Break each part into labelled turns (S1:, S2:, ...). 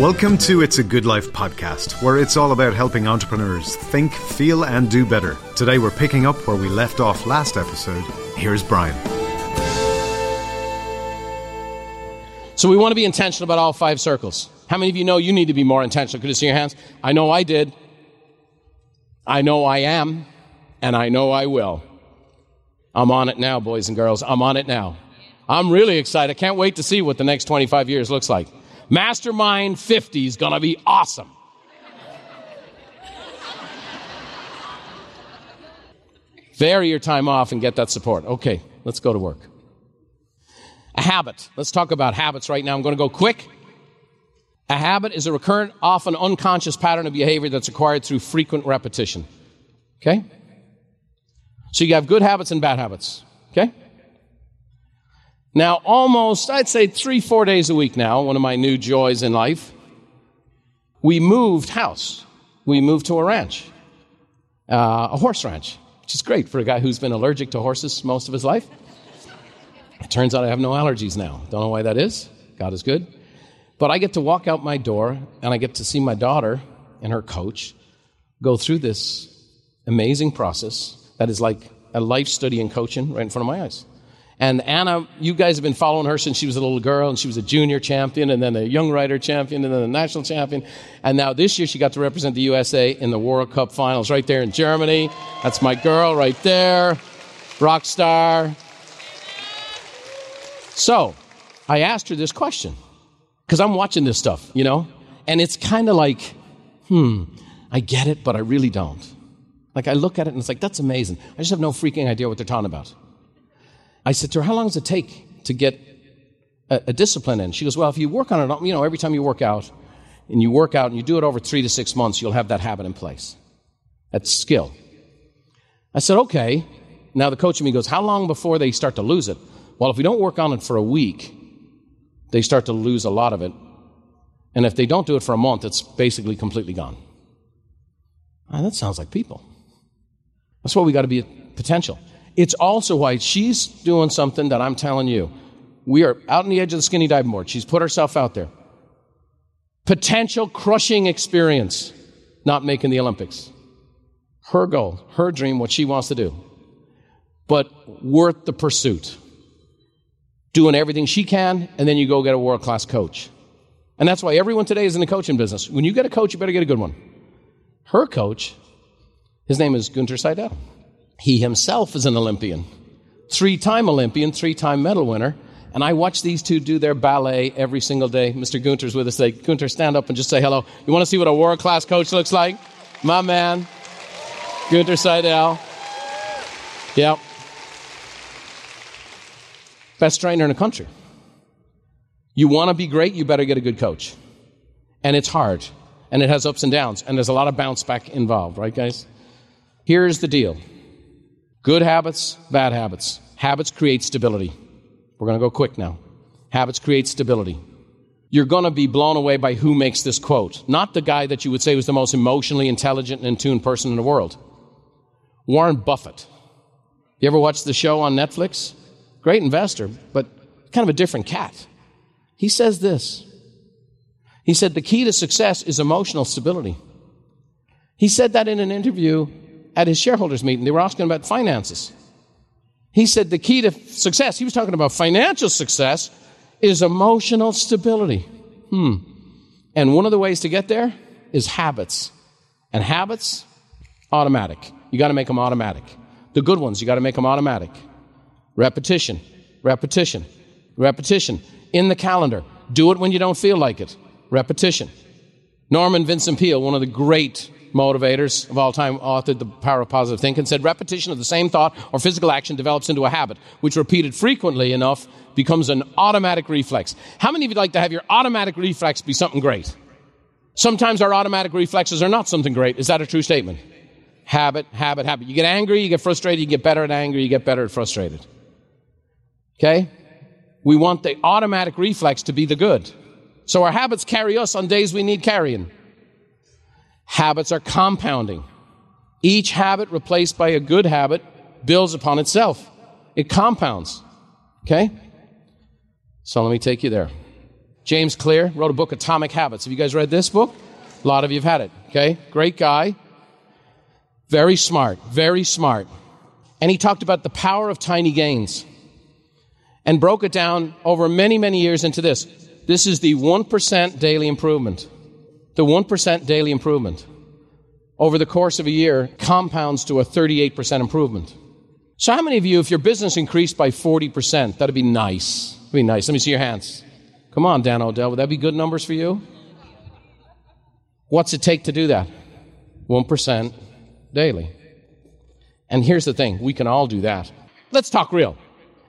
S1: Welcome to It's a Good Life podcast, where it's all about helping entrepreneurs think, feel, and do better. Today we're picking up where we left off last episode. Here's Brian.
S2: So we want to be intentional about all five circles. How many of you know you need to be more intentional? Could you see your hands? I know I did. I know I am. And I know I will. I'm on it now, boys and girls. I'm on it now. I'm really excited. I can't wait to see what the next 25 years looks like. Mastermind 50 is going to be awesome. Vary your time off and get that support. Okay, let's go to work. A habit. Let's talk about habits right now. I'm going to go quick. A habit is a recurrent, often unconscious pattern of behavior that's acquired through frequent repetition. Okay? So you have good habits and bad habits. Okay? Now, almost, I'd say three, four days a week now, one of my new joys in life, we moved house. We moved to a ranch, uh, a horse ranch, which is great for a guy who's been allergic to horses most of his life. It turns out I have no allergies now. Don't know why that is. God is good. But I get to walk out my door and I get to see my daughter and her coach go through this amazing process that is like a life study in coaching right in front of my eyes. And Anna, you guys have been following her since she was a little girl, and she was a junior champion, and then a young rider champion, and then a national champion. And now this year she got to represent the USA in the World Cup finals right there in Germany. That's my girl right there, rock star. So I asked her this question because I'm watching this stuff, you know, and it's kind of like, hmm, I get it, but I really don't. Like I look at it and it's like, that's amazing. I just have no freaking idea what they're talking about. I said to her, how long does it take to get a, a discipline in? She goes, well, if you work on it, you know, every time you work out and you work out and you do it over three to six months, you'll have that habit in place. That's skill. I said, okay. Now the coach in me goes, how long before they start to lose it? Well, if we don't work on it for a week, they start to lose a lot of it. And if they don't do it for a month, it's basically completely gone. Ah, that sounds like people. That's why we got to be potential. It's also why she's doing something that I'm telling you. We are out on the edge of the skinny diving board. She's put herself out there. Potential crushing experience, not making the Olympics. Her goal, her dream, what she wants to do. But worth the pursuit. Doing everything she can, and then you go get a world class coach. And that's why everyone today is in the coaching business. When you get a coach, you better get a good one. Her coach, his name is Gunter Seidel. He himself is an Olympian, three time Olympian, three time medal winner. And I watch these two do their ballet every single day. Mr. Gunter's with us today. Gunter, stand up and just say hello. You want to see what a world class coach looks like? My man, Gunter Seidel. Yep. Best trainer in the country. You want to be great, you better get a good coach. And it's hard. And it has ups and downs. And there's a lot of bounce back involved, right, guys? Here's the deal good habits, bad habits. Habits create stability. We're going to go quick now. Habits create stability. You're going to be blown away by who makes this quote. Not the guy that you would say was the most emotionally intelligent and in tune person in the world. Warren Buffett. You ever watch the show on Netflix? Great investor, but kind of a different cat. He says this. He said the key to success is emotional stability. He said that in an interview at his shareholders meeting. They were asking about finances. He said the key to success, he was talking about financial success, is emotional stability. Hmm. And one of the ways to get there is habits. And habits, automatic. You got to make them automatic. The good ones, you got to make them automatic. Repetition, repetition, repetition. In the calendar. Do it when you don't feel like it. Repetition. Norman Vincent Peale, one of the great motivators of all time, authored The Power of Positive Thinking, said repetition of the same thought or physical action develops into a habit, which repeated frequently enough becomes an automatic reflex. How many of you'd like to have your automatic reflex be something great? Sometimes our automatic reflexes are not something great. Is that a true statement? Habit, habit, habit. You get angry, you get frustrated, you get better at angry, you get better at frustrated. Okay? We want the automatic reflex to be the good. So our habits carry us on days we need carrying. Habits are compounding. Each habit replaced by a good habit builds upon itself. It compounds. Okay? So let me take you there. James Clear wrote a book, Atomic Habits. Have you guys read this book? A lot of you have had it. Okay, great guy. Very smart, very smart. And he talked about the power of tiny gains and broke it down over many, many years into this. This is the 1% daily improvement. The 1% daily improvement over the course of a year compounds to a 38% improvement. So, how many of you, if your business increased by 40%, that'd be nice? That'd be nice. Let me see your hands. Come on, Dan Odell. Would that be good numbers for you? What's it take to do that? 1% daily. And here's the thing we can all do that. Let's talk real.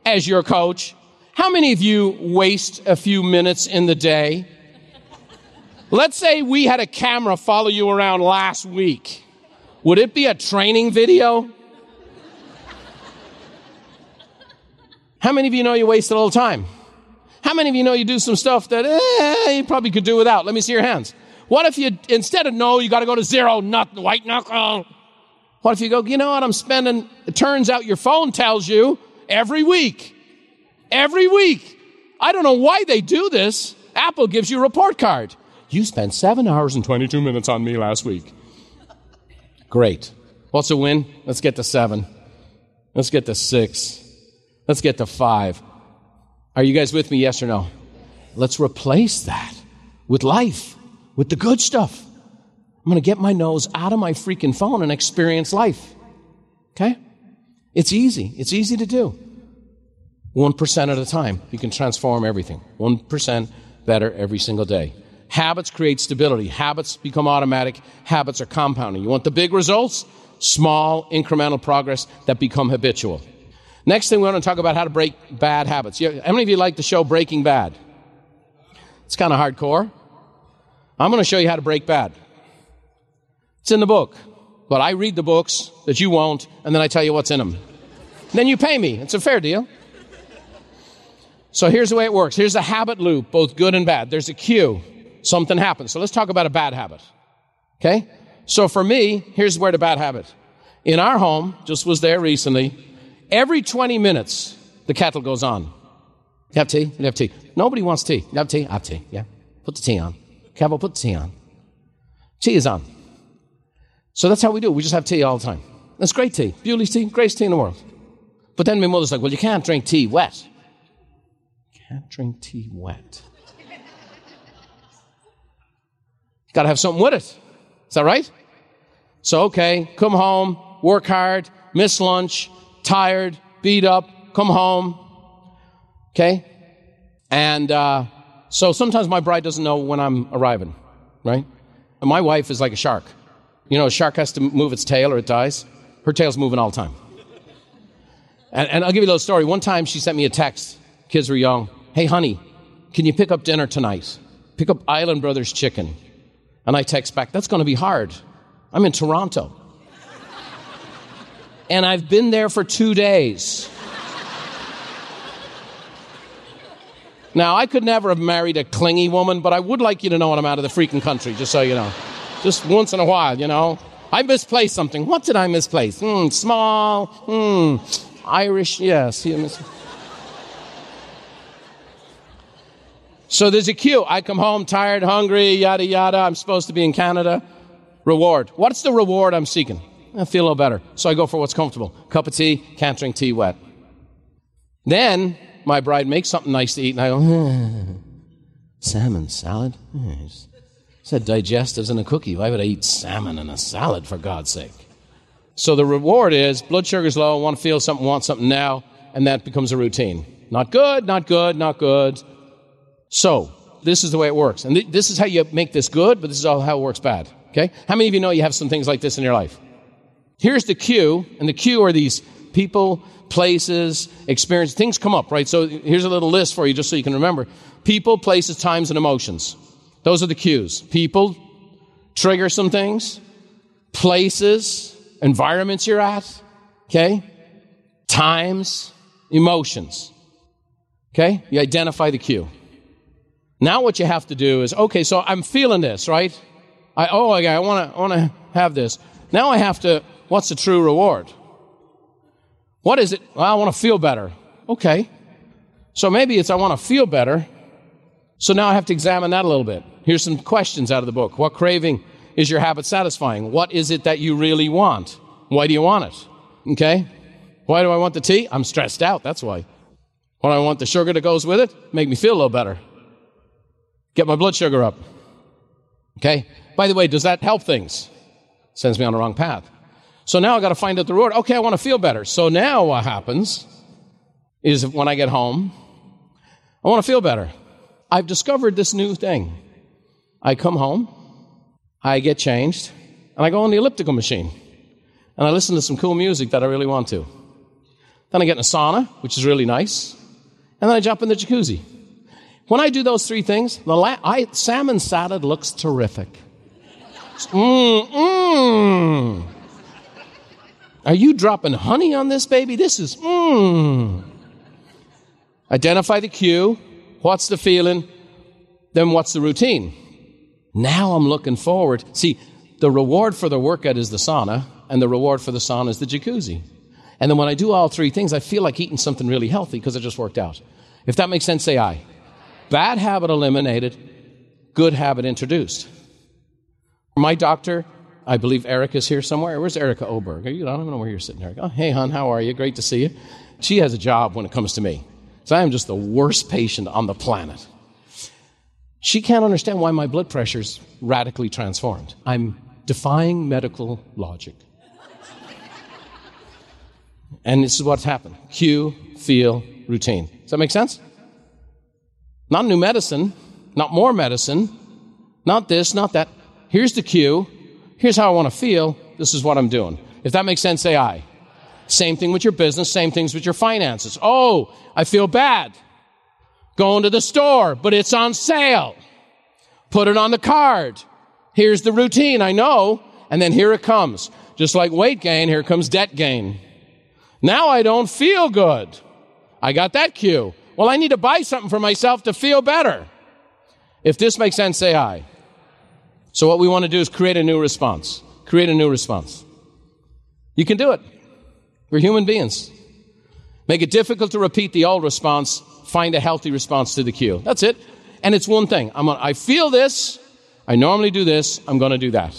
S2: As your coach, how many of you waste a few minutes in the day? Let's say we had a camera follow you around last week. Would it be a training video? How many of you know you wasted a little time? How many of you know you do some stuff that eh, you probably could do without? Let me see your hands. What if you, instead of no, you got to go to zero, not white knuckle? What if you go, you know what, I'm spending, it turns out your phone tells you every week, every week. I don't know why they do this. Apple gives you a report card. You spent seven hours and 22 minutes on me last week. Great. What's a win? Let's get to seven. Let's get to six. Let's get to five. Are you guys with me? Yes or no? Let's replace that with life, with the good stuff. I'm going to get my nose out of my freaking phone and experience life. Okay? It's easy. It's easy to do. 1% at a time, you can transform everything. 1% better every single day. Habits create stability. Habits become automatic. Habits are compounding. You want the big results? Small, incremental progress that become habitual. Next thing we want to talk about how to break bad habits. How many of you like the show Breaking Bad? It's kind of hardcore. I'm going to show you how to break bad. It's in the book. But I read the books that you won't, and then I tell you what's in them. then you pay me. It's a fair deal. So here's the way it works. Here's a habit loop, both good and bad. There's a cue. Something happens. So let's talk about a bad habit. Okay? So for me, here's where the bad habit. In our home, just was there recently, every 20 minutes, the kettle goes on. You have tea? You have tea. Nobody wants tea. You have tea? I have tea. Yeah. Put the tea on. Campbell, put the tea on. Tea is on. So that's how we do it. We just have tea all the time. That's great tea. Bewley's tea, greatest tea in the world. But then my mother's like, well, you can't drink tea wet. Can't drink tea wet. You gotta have something with it. Is that right? So, okay, come home, work hard, miss lunch, tired, beat up, come home. Okay? And uh, so sometimes my bride doesn't know when I'm arriving, right? And my wife is like a shark. You know, a shark has to move its tail or it dies. Her tail's moving all the time. And, and I'll give you a little story. One time she sent me a text. Kids were young. Hey, honey, can you pick up dinner tonight? Pick up Island Brothers chicken. And I text back, that's going to be hard. I'm in Toronto. and I've been there for two days. now, I could never have married a clingy woman, but I would like you to know when I'm out of the freaking country, just so you know. Just once in a while, you know. I misplaced something. What did I misplace? Hmm, small. Hmm, Irish. Yes. So there's a cue. I come home tired, hungry, yada, yada. I'm supposed to be in Canada. Reward. What's the reward I'm seeking? I feel a little better. So I go for what's comfortable. Cup of tea, can't drink tea wet. Then my bride makes something nice to eat, and I go, hmm, salmon salad? Said digestives and a cookie. Why would I eat salmon and a salad, for God's sake? So the reward is blood sugar's low, want to feel something, want something now, and that becomes a routine. Not good, not good, not good. So, this is the way it works. And th- this is how you make this good, but this is all how it works bad. Okay? How many of you know you have some things like this in your life? Here's the cue, and the cue are these people, places, experience. Things come up, right? So here's a little list for you just so you can remember. People, places, times, and emotions. Those are the cues. People trigger some things, places, environments you're at, okay? Times, emotions. Okay? You identify the cue. Now what you have to do is, okay, so I'm feeling this, right? I, oh, I want to want to have this. Now I have to, what's the true reward? What is it? Well, I want to feel better. Okay. So maybe it's I want to feel better. So now I have to examine that a little bit. Here's some questions out of the book. What craving is your habit satisfying? What is it that you really want? Why do you want it? Okay? Why do I want the tea? I'm stressed out, that's why. Do I want the sugar that goes with it? Make me feel a little better. Get my blood sugar up. Okay? By the way, does that help things? Sends me on the wrong path. So now I got to find out the reward. Okay, I want to feel better. So now what happens is when I get home, I want to feel better. I've discovered this new thing. I come home, I get changed, and I go on the elliptical machine. And I listen to some cool music that I really want to. Then I get in a sauna, which is really nice. And then I jump in the jacuzzi. When I do those three things, the la- I, salmon salad looks terrific. Mmm, Are you dropping honey on this baby? This is mmm. Identify the cue. What's the feeling? Then what's the routine? Now I'm looking forward. See, the reward for the workout is the sauna, and the reward for the sauna is the jacuzzi. And then when I do all three things, I feel like eating something really healthy because I just worked out. If that makes sense, say aye. Bad habit eliminated, good habit introduced. My doctor, I believe Eric is here somewhere. Where's Erica Oberg? I don't even know where you're sitting, Eric. Oh, hey, hon, how are you? Great to see you. She has a job when it comes to me. So I am just the worst patient on the planet. She can't understand why my blood pressure's radically transformed. I'm defying medical logic. and this is what's happened cue, feel, routine. Does that make sense? Not new medicine, not more medicine, not this, not that. Here's the cue. Here's how I want to feel. This is what I'm doing. If that makes sense, say aye. Same thing with your business, same things with your finances. Oh, I feel bad. Going to the store, but it's on sale. Put it on the card. Here's the routine, I know. And then here it comes. Just like weight gain, here comes debt gain. Now I don't feel good. I got that cue. Well, I need to buy something for myself to feel better. If this makes sense, say hi. So what we want to do is create a new response. Create a new response. You can do it. We're human beings. Make it difficult to repeat the old response. Find a healthy response to the cue. That's it. And it's one thing. I'm gonna, I feel this. I normally do this. I'm going to do that.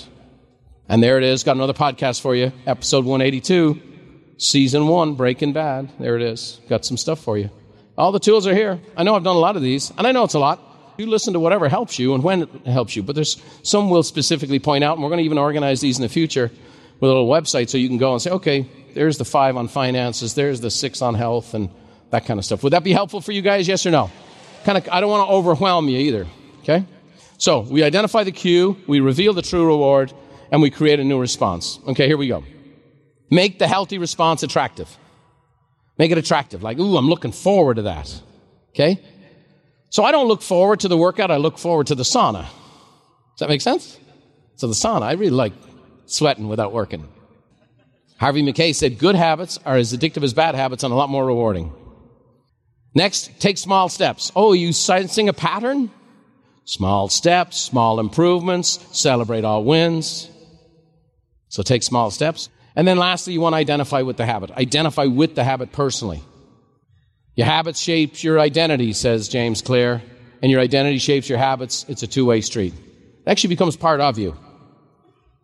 S2: And there it is. Got another podcast for you. Episode 182. Season 1, Breaking Bad. There it is. Got some stuff for you. All the tools are here. I know I've done a lot of these, and I know it's a lot. You listen to whatever helps you and when it helps you. But there's some we'll specifically point out, and we're going to even organize these in the future with a little website so you can go and say, okay, there's the five on finances, there's the six on health, and that kind of stuff. Would that be helpful for you guys? Yes or no? Kind of. I don't want to overwhelm you either. Okay. So we identify the cue, we reveal the true reward, and we create a new response. Okay, here we go. Make the healthy response attractive. Make it attractive. Like, ooh, I'm looking forward to that. Okay? So I don't look forward to the workout, I look forward to the sauna. Does that make sense? So the sauna, I really like sweating without working. Harvey Mackay said good habits are as addictive as bad habits and a lot more rewarding. Next, take small steps. Oh, you sensing a pattern? Small steps, small improvements, celebrate all wins. So take small steps. And then lastly, you want to identify with the habit. Identify with the habit personally. Your habits shapes your identity, says James Clear, and your identity shapes your habits. It's a two-way street. It actually becomes part of you.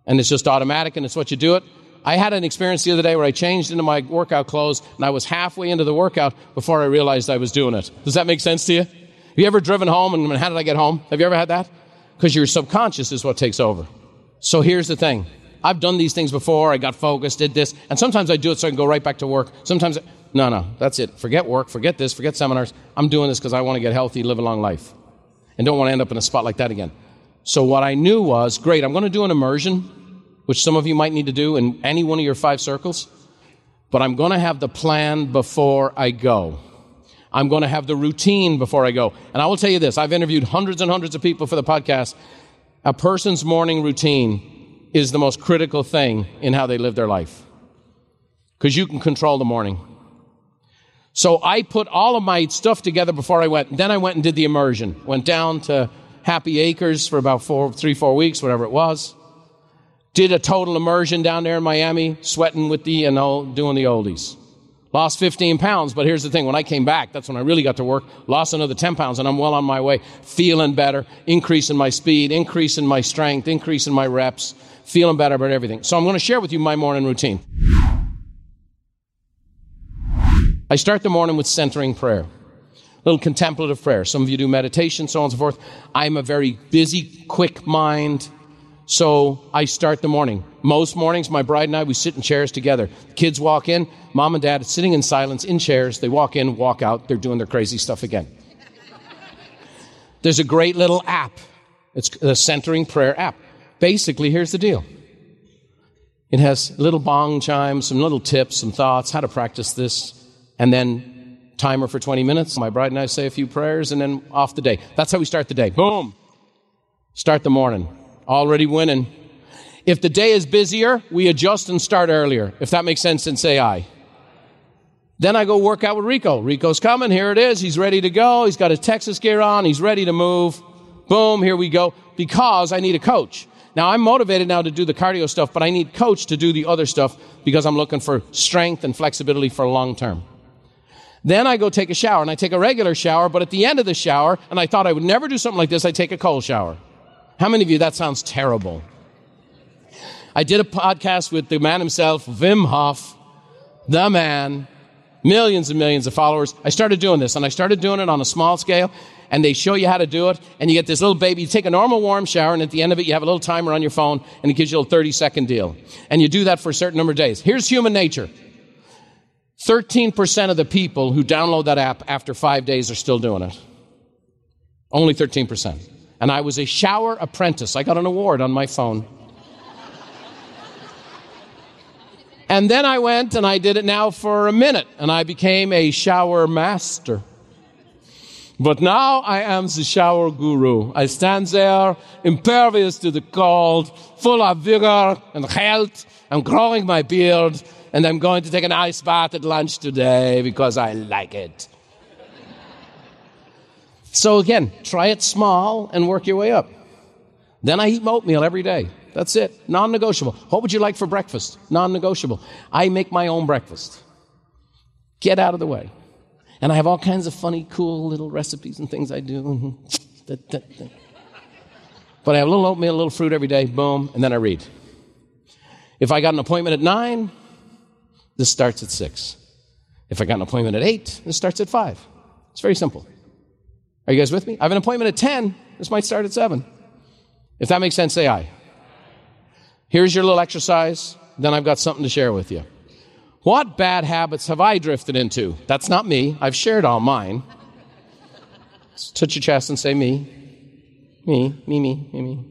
S2: And it's just automatic and it's what you do it. I had an experience the other day where I changed into my workout clothes and I was halfway into the workout before I realized I was doing it. Does that make sense to you? Have you ever driven home and how did I get home? Have you ever had that? Because your subconscious is what takes over. So here's the thing. I've done these things before. I got focused, did this, and sometimes I do it so I can go right back to work. Sometimes, I, no, no, that's it. Forget work, forget this, forget seminars. I'm doing this because I want to get healthy, live a long life, and don't want to end up in a spot like that again. So what I knew was, great, I'm going to do an immersion, which some of you might need to do in any one of your five circles, but I'm going to have the plan before I go. I'm going to have the routine before I go. And I will tell you this I've interviewed hundreds and hundreds of people for the podcast. A person's morning routine is the most critical thing in how they live their life. Because you can control the morning. So I put all of my stuff together before I went. Then I went and did the immersion. Went down to Happy Acres for about four, three, four weeks, whatever it was. Did a total immersion down there in Miami, sweating with the, you know, doing the oldies. Lost 15 pounds, but here's the thing. When I came back, that's when I really got to work. Lost another 10 pounds and I'm well on my way. Feeling better, increasing my speed, increasing my strength, increasing my reps, feeling better about everything. So I'm going to share with you my morning routine. I start the morning with centering prayer. A little contemplative prayer. Some of you do meditation, so on and so forth. I'm a very busy, quick mind. So I start the morning. Most mornings, my bride and I, we sit in chairs together. Kids walk in, mom and dad sitting in silence in chairs. They walk in, walk out, they're doing their crazy stuff again. There's a great little app. It's a centering prayer app. Basically, here's the deal. It has little bong chimes, some little tips, some thoughts, how to practice this, and then timer for 20 minutes. My bride and I say a few prayers, and then off the day. That's how we start the day. Boom. Start the morning already winning. If the day is busier, we adjust and start earlier. If that makes sense, then say aye. Then I go work out with Rico. Rico's coming. Here it is. He's ready to go. He's got his Texas gear on. He's ready to move. Boom. Here we go. Because I need a coach. Now I'm motivated now to do the cardio stuff, but I need coach to do the other stuff because I'm looking for strength and flexibility for long term. Then I go take a shower and I take a regular shower, but at the end of the shower, and I thought I would never do something like this, I take a cold shower. How many of you, that sounds terrible? I did a podcast with the man himself, Wim Hof, the man, millions and millions of followers. I started doing this, and I started doing it on a small scale, and they show you how to do it, and you get this little baby. You take a normal warm shower, and at the end of it, you have a little timer on your phone, and it gives you a 30 second deal. And you do that for a certain number of days. Here's human nature 13% of the people who download that app after five days are still doing it. Only 13% and I was a shower apprentice. I got an award on my phone. and then I went and I did it now for a minute, and I became a shower master. But now I am the shower guru. I stand there, impervious to the cold, full of vigor and health. I'm growing my beard, and I'm going to take an ice bath at lunch today because I like it. So again, try it small and work your way up. Then I eat oatmeal every day. That's it. Non negotiable. What would you like for breakfast? Non negotiable. I make my own breakfast. Get out of the way. And I have all kinds of funny, cool little recipes and things I do. Mm-hmm. but I have a little oatmeal, a little fruit every day, boom, and then I read. If I got an appointment at nine, this starts at six. If I got an appointment at eight, this starts at five. It's very simple. Are you guys with me? I have an appointment at 10. This might start at 7. If that makes sense, say aye. Here's your little exercise. Then I've got something to share with you. What bad habits have I drifted into? That's not me. I've shared all mine. touch your chest and say me. Me, me, me, me, me.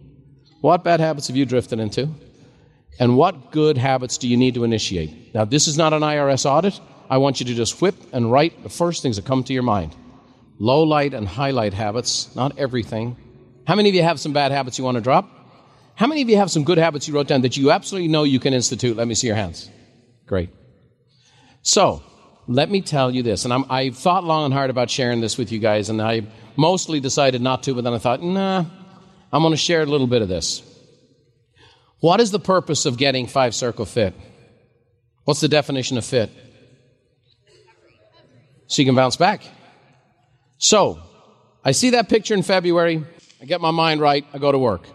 S2: What bad habits have you drifted into? And what good habits do you need to initiate? Now, this is not an IRS audit. I want you to just whip and write the first things that come to your mind low light and highlight habits, not everything. How many of you have some bad habits you want to drop? How many of you have some good habits you wrote down that you absolutely know you can institute? Let me see your hands. Great. So, let me tell you this, and I'm, i thought long and hard about sharing this with you guys, and I mostly decided not to, but then I thought, nah, I'm going to share a little bit of this. What is the purpose of getting five circle fit? What's the definition of fit? So you can bounce back. So, I see that picture in February. I get my mind right. I go to work.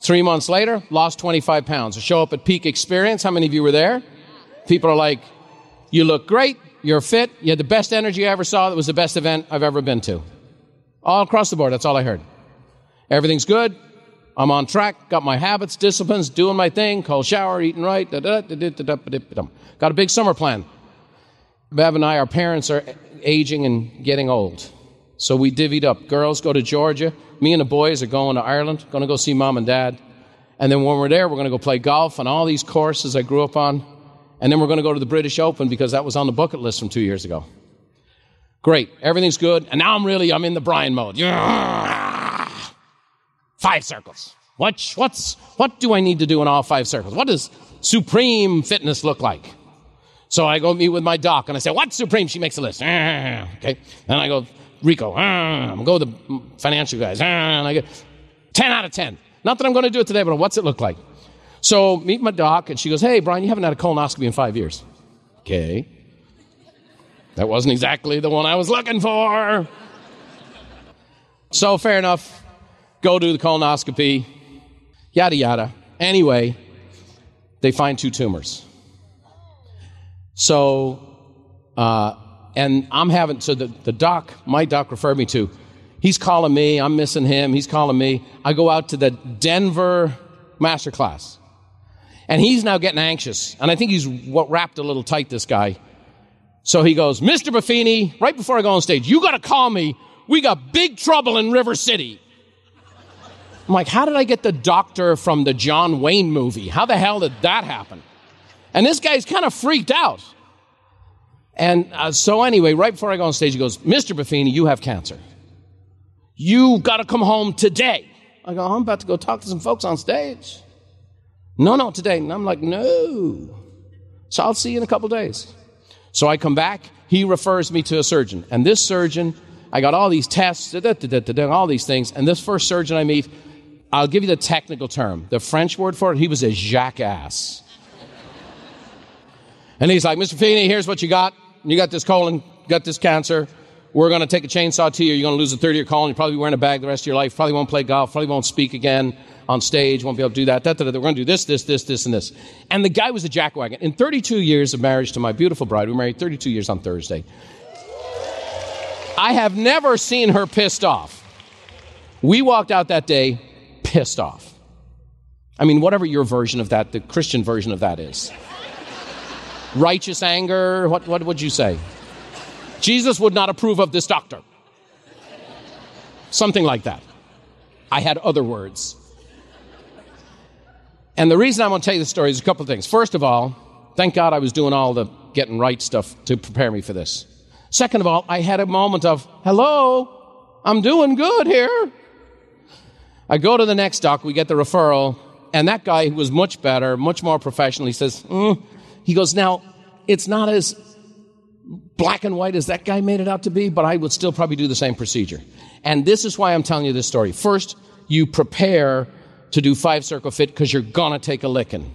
S2: Three months later, lost 25 pounds. I show up at Peak Experience. How many of you were there? People are like, You look great. You're fit. You had the best energy I ever saw. That was the best event I've ever been to. All across the board. That's all I heard. Everything's good. I'm on track. Got my habits, disciplines, doing my thing. Cold shower, eating right. Got a big summer plan. Bev and I, our parents are aging and getting old. So we divvied up. Girls go to Georgia. Me and the boys are going to Ireland, going to go see mom and dad. And then when we're there, we're going to go play golf on all these courses I grew up on. And then we're going to go to the British Open because that was on the bucket list from two years ago. Great. Everything's good. And now I'm really, I'm in the Brian mode. Five circles. What, what's, what do I need to do in all five circles? What does supreme fitness look like? So I go meet with my doc and I say, What's Supreme? She makes a list. Ah, okay. And I go, Rico. Ah, I'm go to the financial guys. Ah, and I get 10 out of 10. Not that I'm going to do it today, but what's it look like? So meet my doc and she goes, Hey, Brian, you haven't had a colonoscopy in five years. Okay. That wasn't exactly the one I was looking for. So, fair enough. Go do the colonoscopy, yada, yada. Anyway, they find two tumors. So, uh, and I'm having, so the, the doc, my doc referred me to, he's calling me, I'm missing him, he's calling me. I go out to the Denver master class. And he's now getting anxious. And I think he's wrapped a little tight, this guy. So he goes, Mr. Buffini, right before I go on stage, you got to call me. We got big trouble in River City. I'm like, how did I get the doctor from the John Wayne movie? How the hell did that happen? And this guy's kind of freaked out. And uh, so, anyway, right before I go on stage, he goes, Mr. Buffini, you have cancer. You got to come home today. I go, I'm about to go talk to some folks on stage. No, no, today. And I'm like, no. So I'll see you in a couple days. So I come back. He refers me to a surgeon. And this surgeon, I got all these tests, da, da, da, all these things. And this first surgeon I meet, I'll give you the technical term. The French word for it, he was a jackass. and he's like, Mr. Feeney, here's what you got. You got this colon, got this cancer. We're going to take a chainsaw to you. You're going to lose a third of your colon. You'll probably be wearing a bag the rest of your life. Probably won't play golf. Probably won't speak again on stage. Won't be able to do that. Da, da, da. We're going to do this, this, this, this, and this. And the guy was a jackwagon. In 32 years of marriage to my beautiful bride, we married 32 years on Thursday. I have never seen her pissed off. We walked out that day pissed off. I mean, whatever your version of that, the Christian version of that is. Righteous anger, what, what would you say? Jesus would not approve of this doctor. Something like that. I had other words. And the reason I'm going to tell you the story is a couple of things. First of all, thank God I was doing all the getting right stuff to prepare me for this. Second of all, I had a moment of, hello, I'm doing good here. I go to the next doc, we get the referral, and that guy who was much better, much more professional, he says, mm. he goes, now, it's not as black and white as that guy made it out to be, but I would still probably do the same procedure. And this is why I'm telling you this story. First, you prepare to do five circle fit because you're gonna take a licking.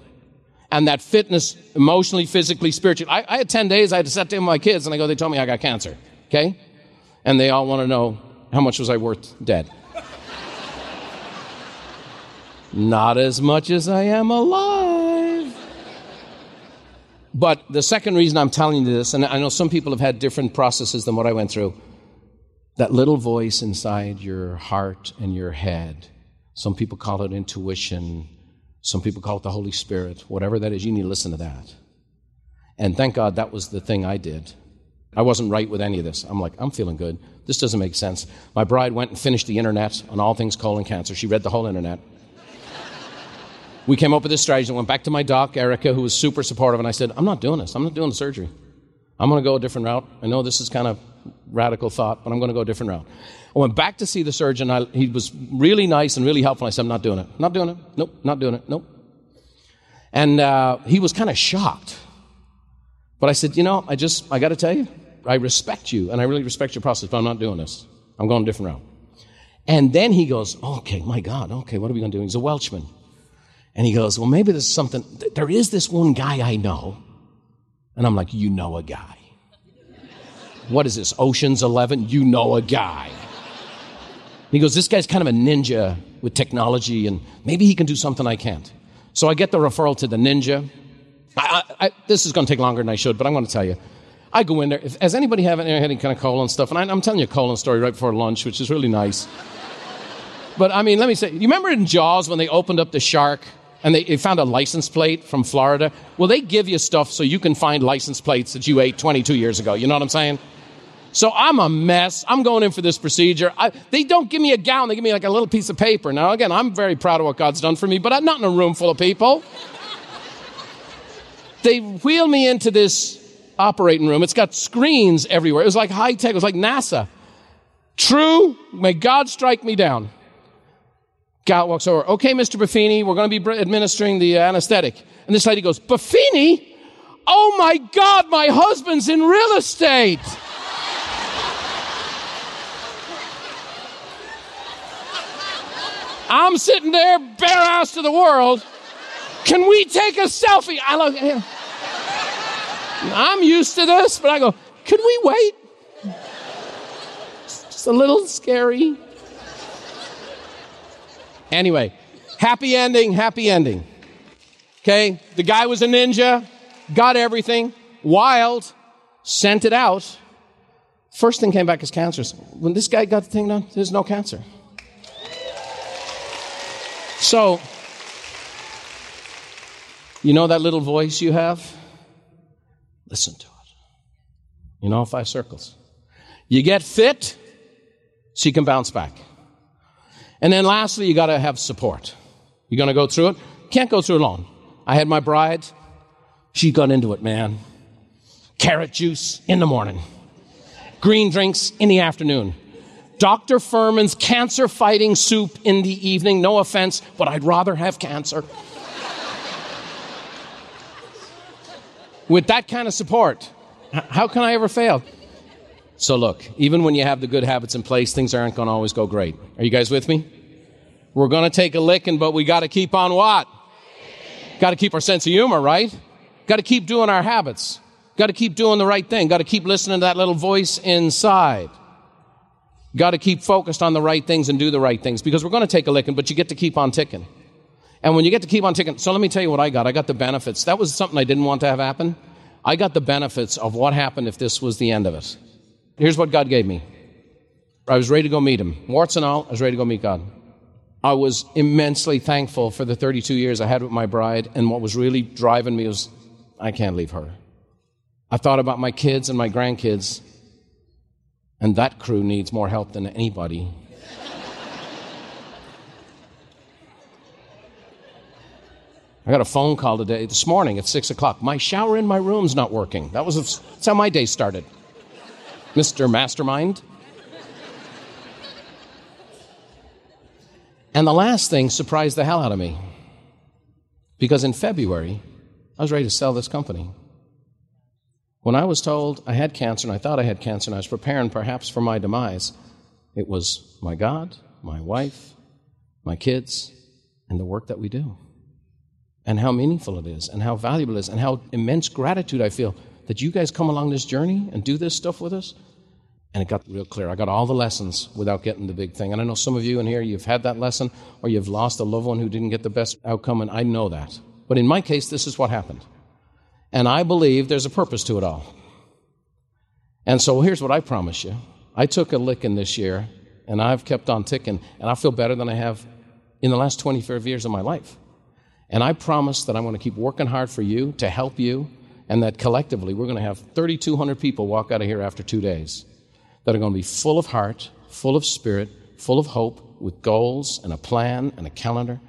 S2: And that fitness, emotionally, physically, spiritually. I, I had 10 days, I had to sit down with my kids, and I go, they told me I got cancer. Okay? And they all want to know how much was I worth dead. Not as much as I am alive. But the second reason I'm telling you this, and I know some people have had different processes than what I went through, that little voice inside your heart and your head. Some people call it intuition. Some people call it the Holy Spirit. Whatever that is, you need to listen to that. And thank God that was the thing I did. I wasn't right with any of this. I'm like, I'm feeling good. This doesn't make sense. My bride went and finished the internet on all things colon cancer. She read the whole internet we came up with this strategy. I went back to my doc, Erica, who was super supportive, and I said, I'm not doing this. I'm not doing the surgery. I'm going to go a different route. I know this is kind of radical thought, but I'm going to go a different route. I went back to see the surgeon. I, he was really nice and really helpful. I said, I'm not doing it. Not doing it. Nope, not doing it. Nope. And uh, he was kind of shocked. But I said, you know, I just, I got to tell you, I respect you, and I really respect your process, but I'm not doing this. I'm going a different route. And then he goes, okay, my God, okay, what are we going to do? He's a Welshman. And he goes, Well, maybe there's something. There is this one guy I know. And I'm like, You know a guy. What is this, Ocean's 11? You know a guy. And he goes, This guy's kind of a ninja with technology, and maybe he can do something I can't. So I get the referral to the ninja. I, I, this is going to take longer than I should, but I'm going to tell you. I go in there. If, has anybody have any, any kind of colon stuff? And I, am telling you a colon story right before lunch, which is really nice. But I mean, let me say, you remember in Jaws when they opened up the shark and they, they, found a license plate from Florida. Well, they give you stuff so you can find license plates that you ate 22 years ago. You know what I'm saying? So I'm a mess. I'm going in for this procedure. I, they don't give me a gown. They give me like a little piece of paper. Now, again, I'm very proud of what God's done for me, but I'm not in a room full of people. they wheel me into this operating room. It's got screens everywhere. It was like high tech. It was like NASA. True, may God strike me down. Gal walks over. Okay, Mr. Buffini, we're going to be administering the anesthetic. And this lady goes, Buffini? Oh my God, my husband's in real estate. I'm sitting there, bare ass to the world. Can we take a selfie? I look, at him. I'm used to this, but I go, Could we wait? Just a little scary. Anyway, happy ending, happy ending. Okay, the guy was a ninja, got everything, wild, sent it out. First thing came back as cancer. When this guy got the thing done, there's no cancer. So, you know that little voice you have? Listen to it. You know, five circles. You get fit so you can bounce back. And then lastly, you got to have support. You're going to go through it. Can't go through alone. I had my bride. She got into it, man. Carrot juice in the morning, green drinks in the afternoon, Dr. Fuhrman's cancer fighting soup in the evening. No offense, but I'd rather have cancer. With that kind of support, how can I ever fail? So, look, even when you have the good habits in place, things aren't going to always go great. Are you guys with me? We're going to take a licking, but we got to keep on what? Got to keep our sense of humor, right? Got to keep doing our habits. Got to keep doing the right thing. Got to keep listening to that little voice inside. Got to keep focused on the right things and do the right things because we're going to take a licking, but you get to keep on ticking. And when you get to keep on ticking, so let me tell you what I got. I got the benefits. That was something I didn't want to have happen. I got the benefits of what happened if this was the end of it. Here's what God gave me. I was ready to go meet him. Warts and all, I was ready to go meet God. I was immensely thankful for the 32 years I had with my bride, and what was really driving me was I can't leave her. I thought about my kids and my grandkids, and that crew needs more help than anybody. I got a phone call today, this morning at 6 o'clock. My shower in my room's not working. That was that's how my day started. Mr. Mastermind. And the last thing surprised the hell out of me. Because in February, I was ready to sell this company. When I was told I had cancer and I thought I had cancer and I was preparing perhaps for my demise, it was my God, my wife, my kids, and the work that we do. And how meaningful it is, and how valuable it is, and how immense gratitude I feel that you guys come along this journey and do this stuff with us. And it got real clear. I got all the lessons without getting the big thing. And I know some of you in here, you've had that lesson, or you've lost a loved one who didn't get the best outcome, and I know that. But in my case, this is what happened. And I believe there's a purpose to it all. And so here's what I promise you I took a licking this year, and I've kept on ticking, and I feel better than I have in the last 25 years of my life. And I promise that I'm going to keep working hard for you to help you, and that collectively we're going to have 3,200 people walk out of here after two days that are going to be full of heart, full of spirit, full of hope, with goals and a plan and a calendar,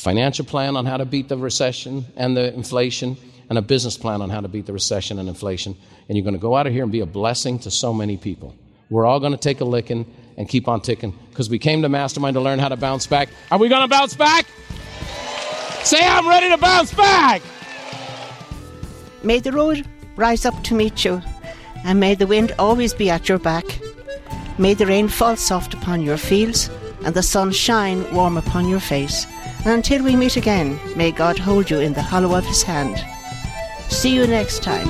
S2: financial plan on how to beat the recession and the inflation, and a business plan on how to beat the recession and inflation. And you're going to go out of here and be a blessing to so many people. We're all going to take a licking and keep on ticking because we came to Mastermind to learn how to bounce back. Are we going to bounce back? Say, I'm ready to bounce back.
S3: May the road rise up to meet you and may the wind always be at your back. May the rain fall soft upon your fields, and the sun shine warm upon your face. Until we meet again, may God hold you in the hollow of his hand. See you next time.